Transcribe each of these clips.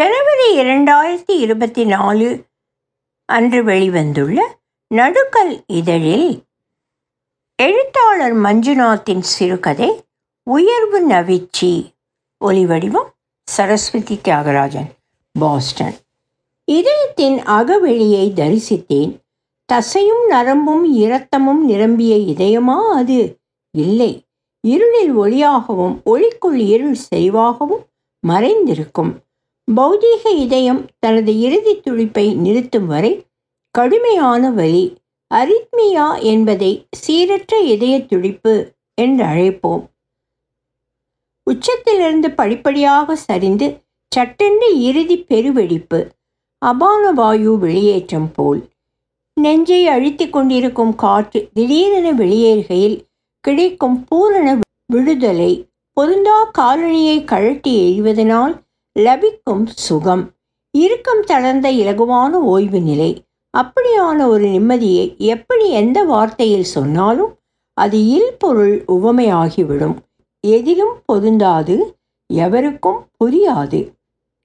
ஜனவரி இரண்டாயிரத்தி இருபத்தி நாலு அன்று வெளிவந்துள்ள நடுக்கல் இதழில் எழுத்தாளர் மஞ்சுநாத்தின் சிறுகதை உயர்வு நவிச்சி ஒலிவடிவம் சரஸ்வதி தியாகராஜன் பாஸ்டன். இதயத்தின் அகவெளியை தரிசித்தேன். தசையும் நரம்பும் இரத்தமும் நிரம்பிய இதயமா அது? இல்லை. இருளில் ஒளியாகவும் ஒளிக்குள் இருள் செறிவாகவும் மறைந்திருக்கும். பௌதீக இதயம் தனது இறுதி துடிப்பை நிறுத்தும் வரை கடுமையான வலி அரித்மியா என்பதை சீரற்ற இதய துடிப்பு என்று அழைப்போம். உச்சத்திலிருந்து படிப்படியாக சரிந்து சட்டென்று இறுதி பெருவெடிப்பு அபான வாயு வெளியேற்றம் போல். நெஞ்சை அழித்து கொண்டிருக்கும் காற்று திடீரென வெளியேறுகையில் கிடைக்கும் பூரண விடுதலை பொருந்தா காலணியை கழட்டி எறிவதனால் லபிக்கும் சுகம். இறுக்கம் தளர்ந்த இலகுவான ஓய்வு நிலை. அப்படியான ஒரு நிம்மதியை எப்படி எந்த வார்த்தையில் சொன்னாலும் அது இல்பொருள் உவமையாகிவிடும். எதிலும் பொருந்தாது எவருக்கும் புரியாது.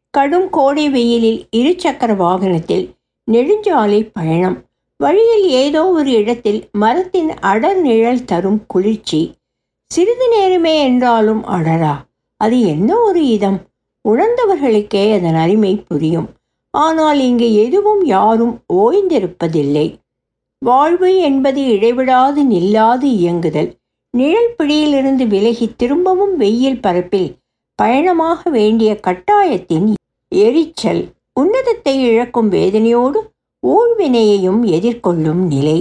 கடும் கோடை வெயிலில் இருசக்கர வாகனத்தில் நெடுஞ்சாலை பயணம். வழியில் ஏதோ ஒரு இடத்தில் மரத்தின் அடர் நிழல் தரும் குளிர்ச்சி. சிறிது நேரமே என்றாலும் அடரா அது என்ன ஒரு இதம்? உணர்ந்தவர்களுக்கே அதன் அருமை புரியும். ஆனால் இங்கு எதுவும் யாரும் ஓய்ந்திருப்பதில்லை. வாழ்வு என்பது இடைவிடாது நில்லாது இயங்குதல். நிழல் பிடியிலிருந்து விலகி திரும்பவும் வெயில் பரப்பில் பயணமாக வேண்டிய கட்டாயத்தின் எரிச்சல் உன்னதத்தை இழக்கும் வேதனையோடு ஊழ்வினையையும் எதிர்கொள்ளும் நிலை.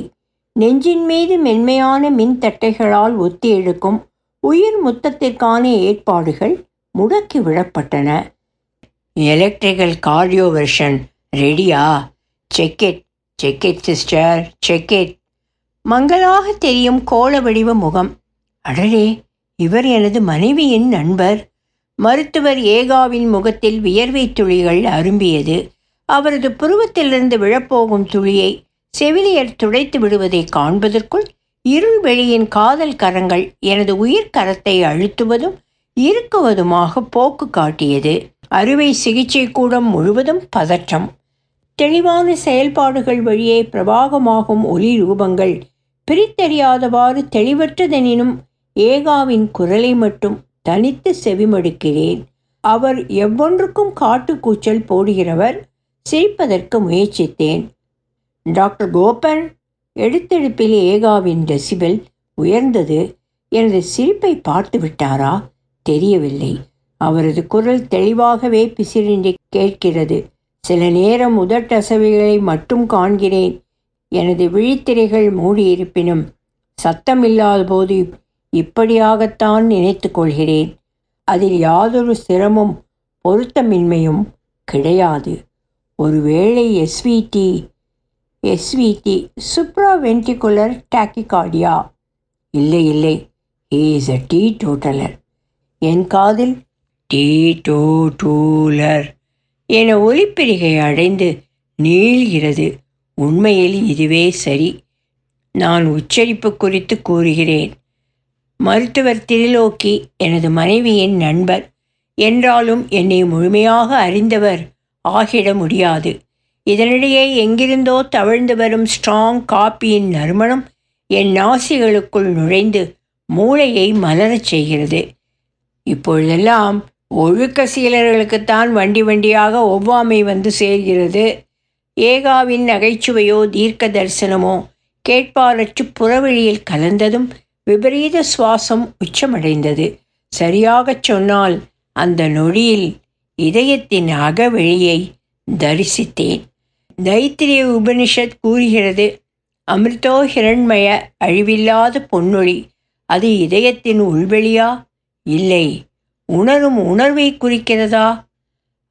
நெஞ்சின் மீது மென்மையான மின்தட்டைகளால் ஒத்தி எடுக்கும் உயிர் முத்தத்திற்கான ஏற்பாடுகள் முடக்கி விடப்பட்டன எலக்ட்ரிக்கல் கார்டியோ வெர்ஷன் ரெடியா செக்கெட் செக்கெட் சிஸ்டர் செக்கெட் மங்களாக தெரியும் கோள வடிவ முகம். அடலே இவர் எனது மனைவியின் நண்பர். மருத்துவர் ஏகாவின் முகத்தில் வியர்வை துளிகள் அரும்பியது. அவரது புருவத்திலிருந்து விழப்போகும் துளியை செவிலியர் துடைத்து விடுவதை காண்பதற்குள் இருள் வெளியின் காதல் கரங்கள் எனது உயிர் கரத்தை அழுத்துவதும் இருக்குவதுமாக போக்கு காட்டியது. அறுவை சிகிச்சை கூடம் முழுவதும் பதற்றம். தெளிவான செயல்பாடுகள் வழியே பிரபாகமாகும் ஒலி ரூபங்கள். பிரித்தறியாதவாறு தெளிவற்றதெனினும் ஏகாவின் குரலை மட்டும் தனித்து செவிமடுக்கிறேன். அவர் எவ்வொன்றுக்கும் காட்டுக்கூச்சல் போடுகிறவர். சிரிப்பதற்கு முயற்சித்தேன். டாக்டர் கோபன் எடுத்தெடுப்பில் ஏகாவின் டெசிபல் உயர்ந்தது. எனது சிரிப்பை பார்த்து விட்டாரா தெரியவில்லை. அவரது குரல் தெளிவாகவே பிசிறின்றி கேட்கிறது. சில நேரம் உதட்டசைவுகளை மட்டும் காண்கிறேன். எனது விழித்திரைகள் மூடியிருப்பினும் சத்தமில்லாத போது இப்படியாகத்தான் நினைத்து கொள்கிறேன். அதில் யாதொரு சிரமும் பொருத்தமின்மையும் கிடையாது. ஒருவேளை SVT SVT Subhra ventricular tachycardia? இல்லை இல்லை. He is a tea totaller என் காதில் டீ டோ டூலர் என ஒலிப்பிரிகை அடைந்து நீள்கிறது. உண்மையில் இதுவே சரி. நான் உச்சரிப்பு குறித்து கூறுகிறேன். மருத்துவர் திரிலோக்கி எனது மனைவியின் நண்பர். என்றாலும் என்னை முழுமையாக அறிந்தவர் ஆகிட முடியாது. இதனிடையே எங்கிருந்தோ தவழ்ந்து வரும் ஸ்ட்ராங் காப்பியின் நறுமணம் என் நாசிகளுக்குள் நுழைந்து மூளையை மலரச் செய்கிறது. இப்பொழுதெல்லாம் ஒழுக்க சீலர்களுக்குத்தான் வண்டி வண்டியாக ஒவ்வாமை வந்து சேர்கிறது. ஏகாவின் நகைச்சுவையோ தீர்க்க தரிசனமோ கேட்பாரற்று புறவழியில் கலந்ததும் விபரீத சுவாசம் உச்சமடைந்தது. சரியாகச் சொன்னால் அந்த நொடியில் இதயத்தின் அகவெளியை தரிசித்தேன். தைத்திரிய உபனிஷத் கூறுகிறது அமிர்தோ ஹிரண்மய அழிவில்லாத பொன்னொழி அது இதயத்தின் உள்வெளியா? இல்லை உணரும் உணர்வை குறிக்கிறதா?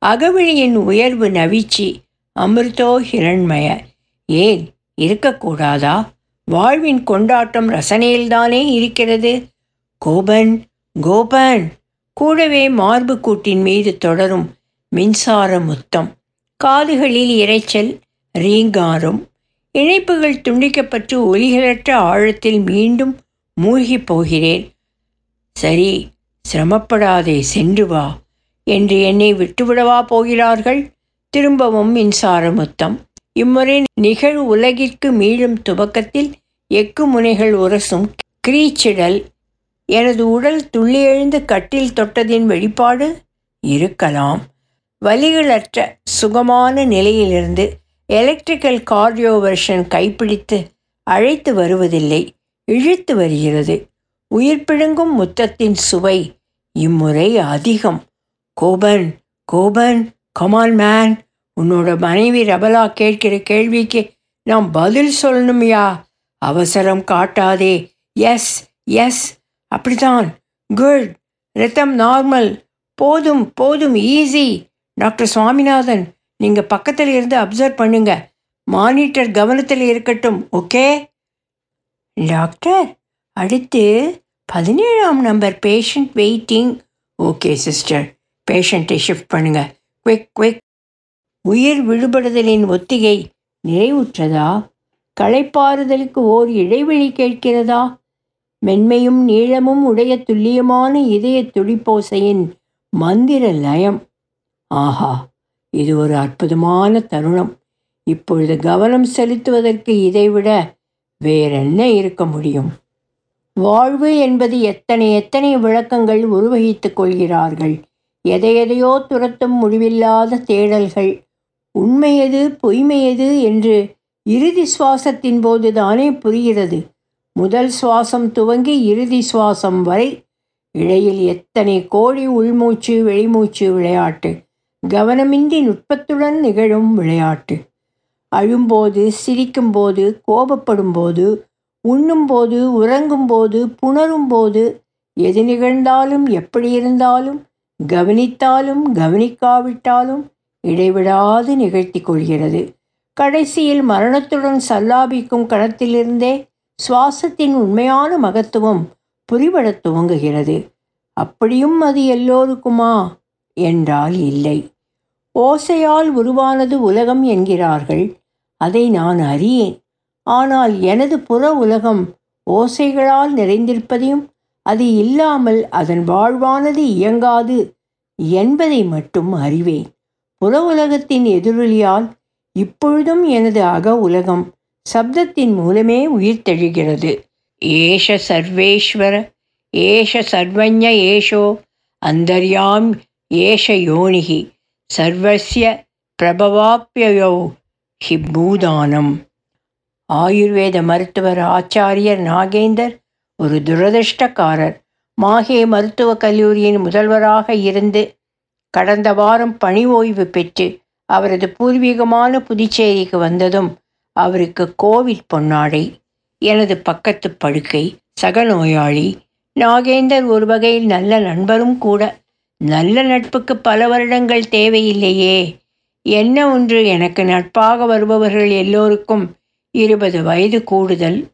அகவிழியின் உயர்வு நவிச்சி அமிர்தோ ஹிரண்மய. ஏன் இருக்கக்கூடாதா? வாழ்வின் கொண்டாட்டம் ரசனையில்தானே இருக்கிறது. கோபன் கோபன். கூடவே மார்பு கூட்டின் மீது தொடரும் மின்சார முத்தம். காதுகளில் இரைச்சல் ரீங்காரம். இணைப்புகள் துண்டிக்கப்பட்டு ஒலிகளற்ற ஆழத்தில் மீண்டும் மூழ்கிப் போகிறேன். சரி சிரமப்படாதே சென்று வா. என்று என்னை விட்டுவிடவா போகிறார்கள்? திரும்பவும் மின்சார முத்தம். இம்முறை நிகழ் உலகிற்கு மீளும் துவக்கத்தில் எக்கு முனைகள் உரசும் கிரீச்சிடல். எனது உடல் துள்ளி எழுந்து கட்டில் தொட்டதின் வெளிப்பாடு இருக்கலாம். வலிகளற்ற சுகமான நிலையிலிருந்து எலக்ட்ரிக்கல் கார்டியோவர்ஷன் கைப்பிடித்து அழைத்து வருவதில்லை. இழுத்து வருகிறது. உயிர் பிழுங்கும் முத்தத்தின் சுவை இம்முறை அதிகம். கோபன் கோபன் கமான் மேன் உன்னோட மனைவி ரபலா கேட்கிற கேள்விக்கு நாம் பதில் சொல்லணும்யா. அவசரம் காட்டாதே. எஸ் எஸ் அப்படிதான் குட் ரத்தம் நார்மல் போதும் போதும் ஈஸி டாக்டர் சுவாமிநாதன் நீங்கள் பக்கத்தில் இருந்து அப்சர்வ் பண்ணுங்க. மானிட்டர் கவனத்தில் இருக்கட்டும் ஓகே டாக்டர் அடுத்து பதினேழாம் number patient waiting okay sister பேஷண்ட்டை ஷிஃப்ட் பண்ணுங்க. குவிக் குவிக் உயிர் விடுபடுதலின் ஒத்திகை நிறைவுற்றதா? களைப்பாறுதலுக்கு ஓர் இடைவெளி கேட்கிறதா? மென்மையும் நீளமும் உடைய துல்லியமான இதய துடிப்போசையின் மந்திர லயம். ஆஹா இது ஒரு அற்புதமான தருணம். இப்பொழுது கவனம் செலுத்துவதற்கு இதைவிட வேறென்ன இருக்க முடியும்? வாழ்வு என்பது எத்தனை எத்தனை விளக்கங்கள் உருவகித்துக் கொள்கிறார்கள்? எதை எதையோ துரத்தும் முடிவில்லாத தேடல்கள். உண்மையது பொய்மையது என்று இறுதி சுவாசத்தின் போது தானே புரிகிறது. முதல் சுவாசம் துவங்கி இறுதி சுவாசம் வரை. இடையில் எத்தனை கோடி உள்மூச்சு வெளிமூச்சு விளையாட்டு. கவனமின்றி நுட்பத்துடன் நிகழும் விளையாட்டு. அழும்போது சிரிக்கும்போது கோபப்படும்போது உண்ணும்போது உறங்கும்போது புணரும்போது எது நிகழ்ந்தாலும் எப்படி இருந்தாலும் கவனித்தாலும் கவனிக்காவிட்டாலும் இடைவிடாது நிகழ்த்தி கொள்கிறது. கடைசியில் மரணத்துடன் சல்லாபிக்கும் கணத்திலிருந்தே சுவாசத்தின் உண்மையான மகத்துவம் புரிபடத் துவங்குகிறது. அப்படியும் அது எல்லோருக்குமா? என்றால் இல்லை. ஓசையால் உருவானது உலகம் என்கிறார்கள். அதை நான் அறியேன். ஆனால் எனது புற உலகம் ஓசைகளால் நிறைந்திருப்பதையும் அது இல்லாமல் அதன் வாழ்வானது இயங்காது என்பதை மட்டும் அறிவேன். புற உலகத்தின் எதிரொலியால் இப்பொழுதும் எனது அக உலகம் சப்தத்தின் மூலமே உயிர் தெழுகிறது. ஏஷ சர்வேஸ்வர ஏஷ சர்வஞ ஏஷோ அந்தர்யாம் ஏஷ யோனிகி சர்வசிய பிரபவாப்பியோ ஹி பூதானம். ஆயுர்வேத மருத்துவர் ஆச்சாரியர் நாகேந்தர் ஒரு துரதிருஷ்டக்காரர். மாஹே மருத்துவக் கல்லூரியின் முதல்வராக இருந்து கடந்த வாரம் பணி ஓய்வு பெற்று அவரது பூர்வீகமான புதுச்சேரிக்கு வந்ததும் அவருக்கு கோவிட் பொன்னாடை. எனது பக்கத்து படுக்கை சக நோயாளி. நாகேந்தர் ஒரு வகையில் நல்ல நண்பரும் கூட. நல்ல நட்புக்கு பல வருடங்கள் தேவையில்லையே. என்ன ஒன்று எனக்கு நட்பாக வருபவர்கள் எல்லோருக்கும் இருபது வயது கூடுதல்.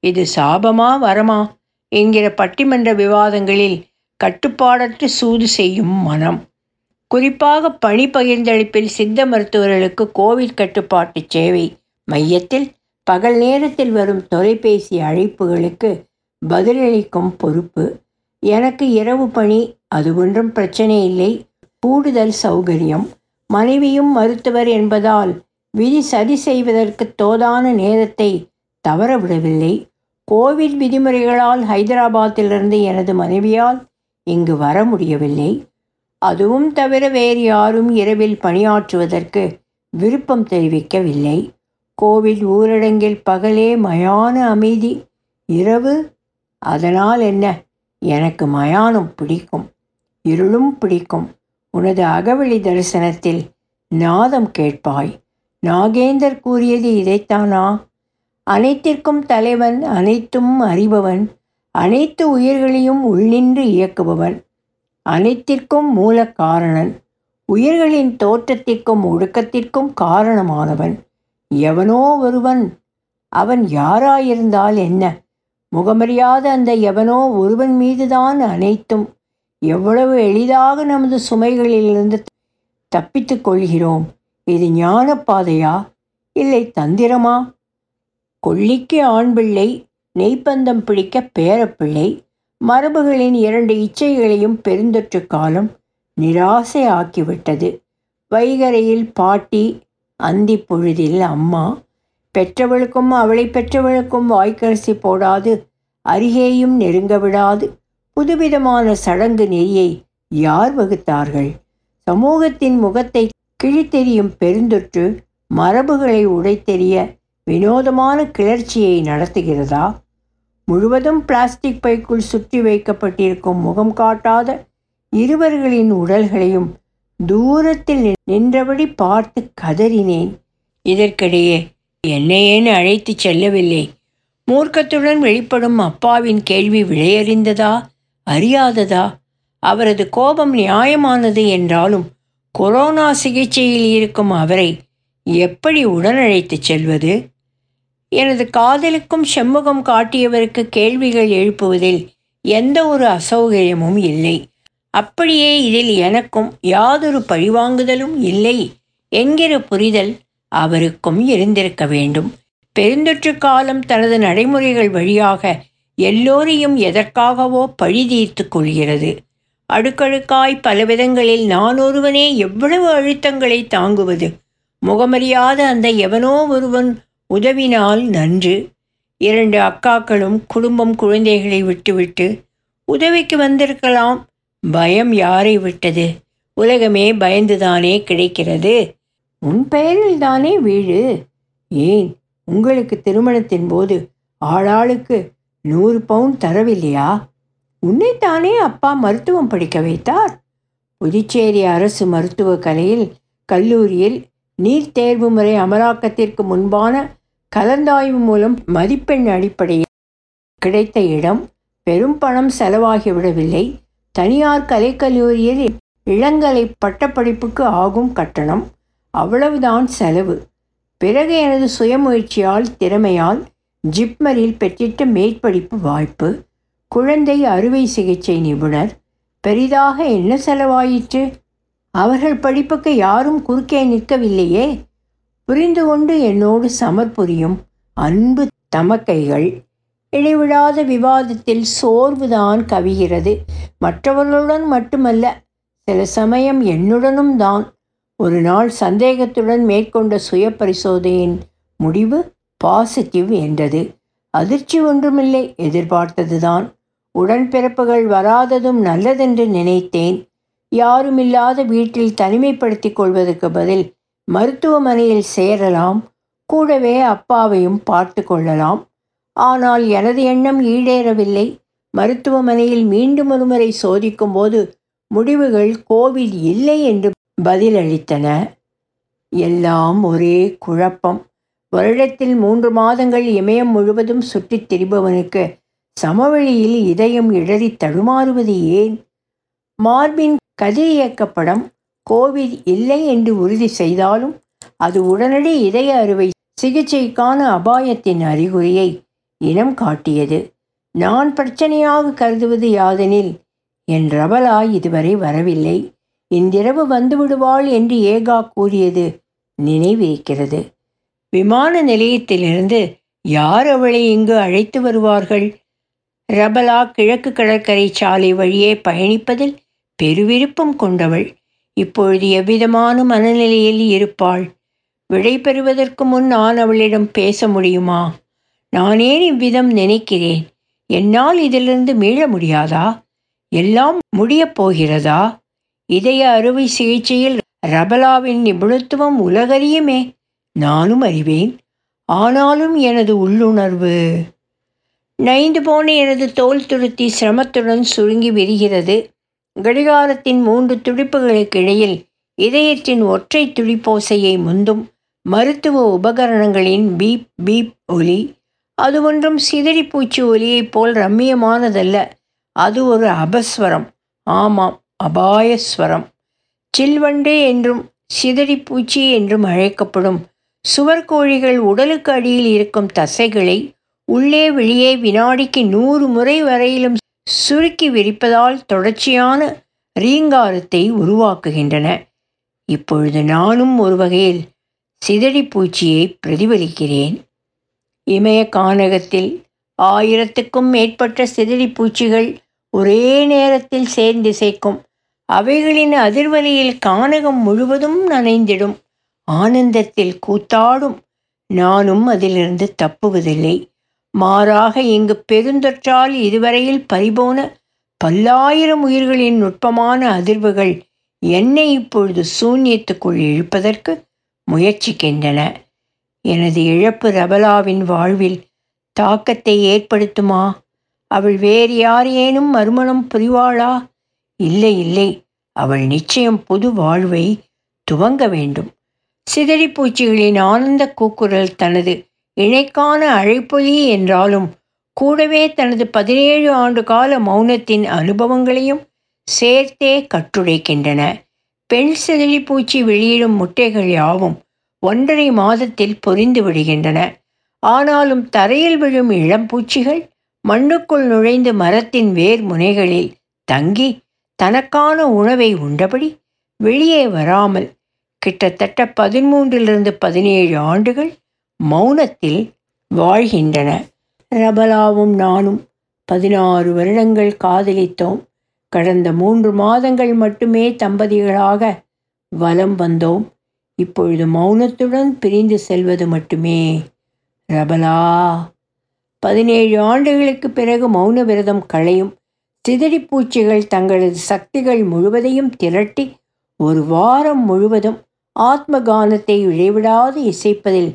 இது சாபமா வரமா? என்கிற பட்டிமன்ற விவாதங்களில் கட்டுப்பாடற்று சூது செய்யும் மனம். குறிப்பாக பணி பகிர்ந்தளிப்பில் சித்த மருத்துவர்களுக்கு கோவிட் கட்டுப்பாட்டு சேவை மையத்தில் பகல் நேரத்தில் வரும் தொலைபேசி அழைப்புகளுக்கு பதிலளிக்கும் பொறுப்பு. எனக்கு இரவு பணி அது ஒன்றும் பிரச்சனை இல்லை. கூடுதல் சௌகரியம். மனைவியும் மருத்துவர் என்பதால் விதி சதி செய்வதற்கு தோதான நேரத்தை தவறவிடவில்லை. கோவிட் விதிமுறைகளால் ஹைதராபாத்திலிருந்து எனது மனைவியால் இங்கு வர முடியவில்லை. அதுவும் தவிர வேறு யாரும் இரவில் பணியாற்றுவதற்கு விருப்பம் தெரிவிக்கவில்லை. கோவில் ஊரடங்கில் பகலே மயான அமைதி. இரவு? அதனால் என்ன? எனக்கு மயானம் பிடிக்கும். இருளும் பிடிக்கும். உனது அகவழி தரிசனத்தில் நாதம் கேட்பாய். நாகேந்தர் கூறியது இதைத்தானா? அனைத்திற்கும் தலைவன் அனைத்தும் அறிபவன் அனைத்து உயிர்களையும் உள்நின்று இயக்குபவன் அனைத்திற்கும் மூல காரணன் உயிர்களின் தோற்றத்திற்கும் ஒடுக்கத்திற்கும் காரணமானவன். எவனோ ஒருவன் அவன் யாராயிருந்தால் என்ன? முகமறியாத அந்த எவனோ ஒருவன் மீதுதான் அனைத்தும் எவ்வளவு எளிதாக நமது சுமைகளிலிருந்து தப்பித்துக் கொள்கிறோம். இது ஞான பாதையா இல்லை தந்திரமா? கொல்லிக்கு ஆண் பிள்ளை நெய்ப்பந்தம் பிடிக்க பேரப்பிள்ளை மரபுகளின் இரண்டு இச்சைகளையும் பெருந்தொற்று காலம் நிராசை ஆக்கிவிட்டது வைகரையில் பாட்டி அந்தி பொழுதில் அம்மா பெற்றவளுக்கும் அவளை பெற்றவளுக்கும் வாய்க்கரிசி போடாது அருகேயும் நெருங்க விடாது புதுவிதமான சடங்கு நெறியை யார் வகுத்தார்கள்? சமூகத்தின் முகத்தை கிழித்தெறியும் பெருந்தொற்று மரபுகளை உடைத்தெறிய வினோதமான கிளர்ச்சியை நடத்துகிறதா? முழுவதும் பிளாஸ்டிக் பைக்குள் சுற்றி வைக்கப்பட்டிருக்கும் முகம் காட்டாத இருவர்களின் உடல்களையும் தூரத்தில் நின்றபடி பார்த்து கதறினேன். இதற்கிடையே என்னை ஏன் அழைத்துச் செல்லவில்லை? மூர்க்கத்துடன் வெளிப்படும் அப்பாவின் கேள்வி விளையறிந்ததா அறியாததா? அவரது கோபம் நியாயமானது என்றாலும் கொரோனா சிகிச்சையில் இருக்கும் அவரை எப்படி உடனழைத்துச் செல்வது? எனது காதலுக்கும் செம்முகம் காட்டியவருக்கு கேள்விகள் எழுப்புவதில் எந்த ஒரு அசௌகரியமும் இல்லை. அப்படியே இதில் எனக்கும் யாதொரு பழிவாங்குதலும் இல்லை என்கிற புரிதல் அவருக்கும் இருந்திருக்க வேண்டும். பெருந்தொற்று காலம் தனது நடைமுறைகள் வழியாக எல்லோரையும் எதற்காகவோ பழி தீர்த்து கொள்கிறது. அடுக்கடுக்காய் பலவிதங்களில் நான் ஒருவனே எவ்வளவு அழுத்தங்களை தாங்குவது? முகமறியாத அந்த எவனோ ஒருவன் உதவினால் நன்று. இரண்டு அக்காக்களும் குடும்பம் குழந்தைகளை விட்டுவிட்டு உதவிக்கு வந்திருக்கலாம். பயம் யாரை விட்டது? உலகமே பயந்துதானே கிடைக்கிறது? உன் பெயரில் தானே வீடு ஏன்? உங்களுக்கு திருமணத்தின் போது ஆளாளுக்கு நூறு பவுன் தரவில்லையா? உன்னைத்தானே அப்பா மருத்துவம் படிக்க வைத்தார்? புதுச்சேரி அரசு மருத்துவக் கலையில் கல்லூரியில் நீட் தேர்வு முறை அமலாக்கத்திற்கு முன்பான கலந்தாய்வு மூலம் மதிப்பெண் அடிப்படையில் கிடைத்த இடம் பெரும் பணம் செலவாகிவிடவில்லை. தனியார் கலைக்கல்லூரியில் இளங்கலை பட்டப்படிப்புக்கு ஆகும் கட்டணம் அவ்வளவுதான் செலவு. பிறகு எனது சுயமுயற்சியால் திறமையால் ஜிப்மரில் பெற்றிட்ட மேற்படிப்பு வாய்ப்பு குழந்தை அறுவை சிகிச்சை நிபுணர். பெரிதாக என்ன செலவாயிற்று? அவர்கள் படிப்புக்கு யாரும் குறுக்கே நிற்கவில்லையே? புரிந்து கொண்டு என்னோடு சமர்புரியும் அன்பு தமக்கைகள். இடைவிடாத விவாதத்தில் சோர்வுதான் கவிகிறது. மற்றவர்களுடன் மட்டுமல்ல சில சமயம் என்னுடனும் தான். ஒரு நாள் சந்தேகத்துடன் மேற்கொண்ட சுய பரிசோதனையின் முடிவு பாசிட்டிவ் என்றது. அதிர்ச்சி ஒன்றுமில்லை எதிர்பார்த்ததுதான். உடன்பிறப்புகள் வராததும் நல்லதென்று நினைத்தேன். யாருமில்லாத வீட்டில் தனிமைப்படுத்தி கொள்வதற்கு பதில் மருத்துவமனையில் சேரலாம் கூடவே அப்பாவையும் பார்த்து கொள்ளலாம். ஆனால் எனது எண்ணம் ஈடேறவில்லை. மருத்துவமனையில் மீண்டும் ஒருமுறை சோதிக்கும்போது முடிவுகள் கோவிட் இல்லை என்று பதிலளித்தன. எல்லாம் ஒரே குழப்பம். வருடத்தில் மூன்று மாதங்கள் இமயம் முழுவதும் சுற்றித் திரிபவனுக்கு சமவெளியில் இதயம் இடறி தடுமாறுவது ஏன்? மார்பின் கதிரியக்கப்படம் கோவிட் இல்லை என்று உறுதி செய்தாலும் அது உடனடி இதய அறுவை சிகிச்சைக்கான அபாயத்தின் அறிகுறியை இனம் காட்டியது. நான் பிரச்சனையாக கருதுவது யாதெனில் என் ரபலா இதுவரை வரவில்லை. இன்றிரவு வந்துவிடுவாள் என்று ஏகா கூறியது நினைவிருக்கிறது விமான நிலையத்திலிருந்து யார் அவளை இங்கு அழைத்து வருவார்கள்? ரபலா கிழக்கு கடற்கரை சாலை வழியே பயணிப்பதில் பெருவிருப்பம் கொண்டவள். இப்பொழுது எவ்விதமான மனநிலையில் இருப்பாள்? விடை பெறுவதற்கு முன் நான் அவளிடம் பேச முடியுமா? நான் ஏன் இவ்விதம் நினைக்கிறேன். என்னால் இதிலிருந்து மீள முடியாதா? எல்லாம் முடியப் போகிறதா? இதய அறுவை சிகிச்சையில் ரபலாவின் நிபுணத்துவம் உலகறியுமே. நானும் அறிவேன். ஆனாலும் எனது உள்ளுணர்வு நைந்து போன எனது தோல் துருத்தி சிரமத்துடன் சுருங்கி விரிகிறது. கடிகாரத்தின் மூன்று துடிப்புகளுக்கு இடையில் இதயத்தின் ஒற்றை துடிப்போசையை முந்தும் மருத்துவ உபகரணங்களின் பீப் பீப் ஒலி. அது ஒன்றும் சிதறிப்பூச்சி ஒலியைப் போல் ரம்மியமானதல்ல. அது ஒரு அபஸ்வரம். ஆமாம் அபாயஸ்வரம். சில்வண்டு என்றும் சிதறிப்பூச்சி என்றும் அழைக்கப்படும் சுவர்கோழிகள் உடலுக்கு அடியில் இருக்கும் தசைகளை உள்ளே வெளியே வினாடிக்கு நூறு முறை வரையிலும் சுருக்கி விரிப்பதால் தொடர்ச்சியான ரீங்காரத்தை உருவாக்குகின்றன. இப்பொழுது நானும் ஒரு வகையில் சிதறிப்பூச்சியை பிரதிபலிக்கிறேன். இமய கானகத்தில் ஆயிரத்துக்கும் மேற்பட்ட சிதறிப்பூச்சிகள் ஒரே நேரத்தில் சேர்ந்து சேர்க்கும். அவைகளின் அதிர்வலையில் கானகம் முழுவதும் நனைந்திடும். ஆனந்தத்தில் கூத்தாடும். நானும் அதிலிருந்து தப்புவதில்லை. மாறாக இங்கு பெருந்தொற்றால் இதுவரையில் பறிபோன பல்லாயிரம் உயிர்களின் நுட்பமான அதிர்வுகள் என்னை இப்பொழுது சூன்யத்துக்குள் இழுப்பதற்கு முயற்சிக்கின்றன. எனது இழப்பு ரபலாவின் வாழ்வில் தாக்கத்தை ஏற்படுத்துமா? அவள் வேறு யாரேனும் மறுமணம் புரிவாளா? இல்லை இல்லை. அவள் நிச்சயம் புது வாழ்வை துவங்க வேண்டும். சிதறிப்பூச்சிகளின் ஆனந்த கூக்குரல் தனது இணைக்கான அழைப்பொலி என்றாலும் கூடவே தனது பதினேழு ஆண்டு கால மௌனத்தின் அனுபவங்களையும் சேர்த்தே கட்டுடைக்கின்றன பெண் சிதறி பூச்சி வெளியிடும் முட்டைகள் யாவும் ஒன்றரை மாதத்தில் பொரிந்து விடுகின்றன. ஆனாலும் தரையில் விழும் இளம்பூச்சிகள் மண்ணுக்குள் நுழைந்து மரத்தின் வேர் முனைகளில் தங்கி தனக்கான உணவை உண்டபடி வெளியே வராமல் கிட்டத்தட்ட பதிமூன்றிலிருந்து பதினேழு ஆண்டுகள் மௌனத்தில் வாழ்கின்றன. ரபலாவும் நானும் பதினாறு வருடங்கள் காதலித்தோம். கடந்த மூன்று மாதங்கள் மட்டுமே தம்பதிகளாக வலம் வந்தோம். இப்பொழுது மௌனத்துடன் பிரிந்து செல்வது மட்டுமே. ரபலா பதினேழு ஆண்டுகளுக்கு பிறகு மௌன விரதம் களையும் சிதறிப்பூச்சிகள் தங்களது சக்திகள் முழுவதையும் திரட்டி ஒரு வாரம் முழுவதும் ஆத்ம கானத்தை இழைவிடாது இசைப்பதில்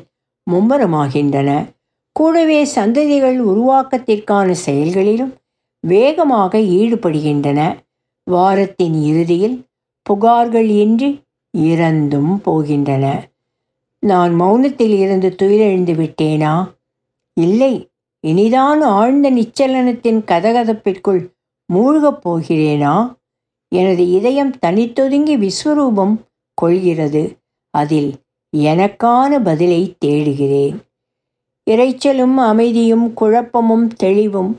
மும்மரமாகின்றன. கூடவே சந்ததிகள் உருவாக்கத்திற்கான செயல்களிலும் வேகமாக ஈடுபடுகின்றன. வாரத்தின் இறுதியில் புகார்கள் இன்றி இறந்தும் போகின்றன. நான் மௌனத்தில் இருந்து துயிலெழுந்து விட்டேனா? இல்லை இனிதான் ஆழ்ந்த நிச்சலனத்தின் கதகதப்பிற்குள் மூழ்கப் போகிறேனா? எனது இதயம் தனித்தொதுங்கி விஸ்வரூபம் கொள்கிறது. அதில் எனக்கான பதிலை தேடுகிறேன். இறைச்சலும் அமைதியும் குழப்பமும் தெளிவும்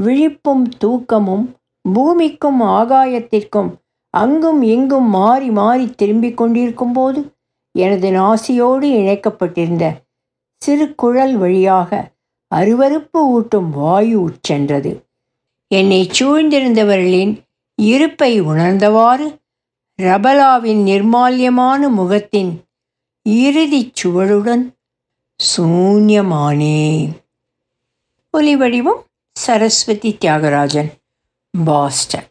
விழிப்பும் தூக்கமும் பூமிக்கும் ஆகாயத்திற்கும் அங்கும் இங்கும் மாறி மாறி திரும்பிக் கொண்டிருக்கும் போது எனது நாசியோடு இணைக்கப்பட்டிருந்த சிறு குழல் வழியாக அருவறுப்பு ஊட்டும் வாயு உட்சென்றது. என்னை சூழ்ந்திருந்தவர்களின் இருப்பை உணர்ந்தவாறு ரபலாவின் நிர்மால்யமான முகத்தின் இறுதிச் சுவடுடன் சூன்யமானே. ஒலி வடிவம் சரஸ்வதி தியாகராஜன் பாஸ்டன்.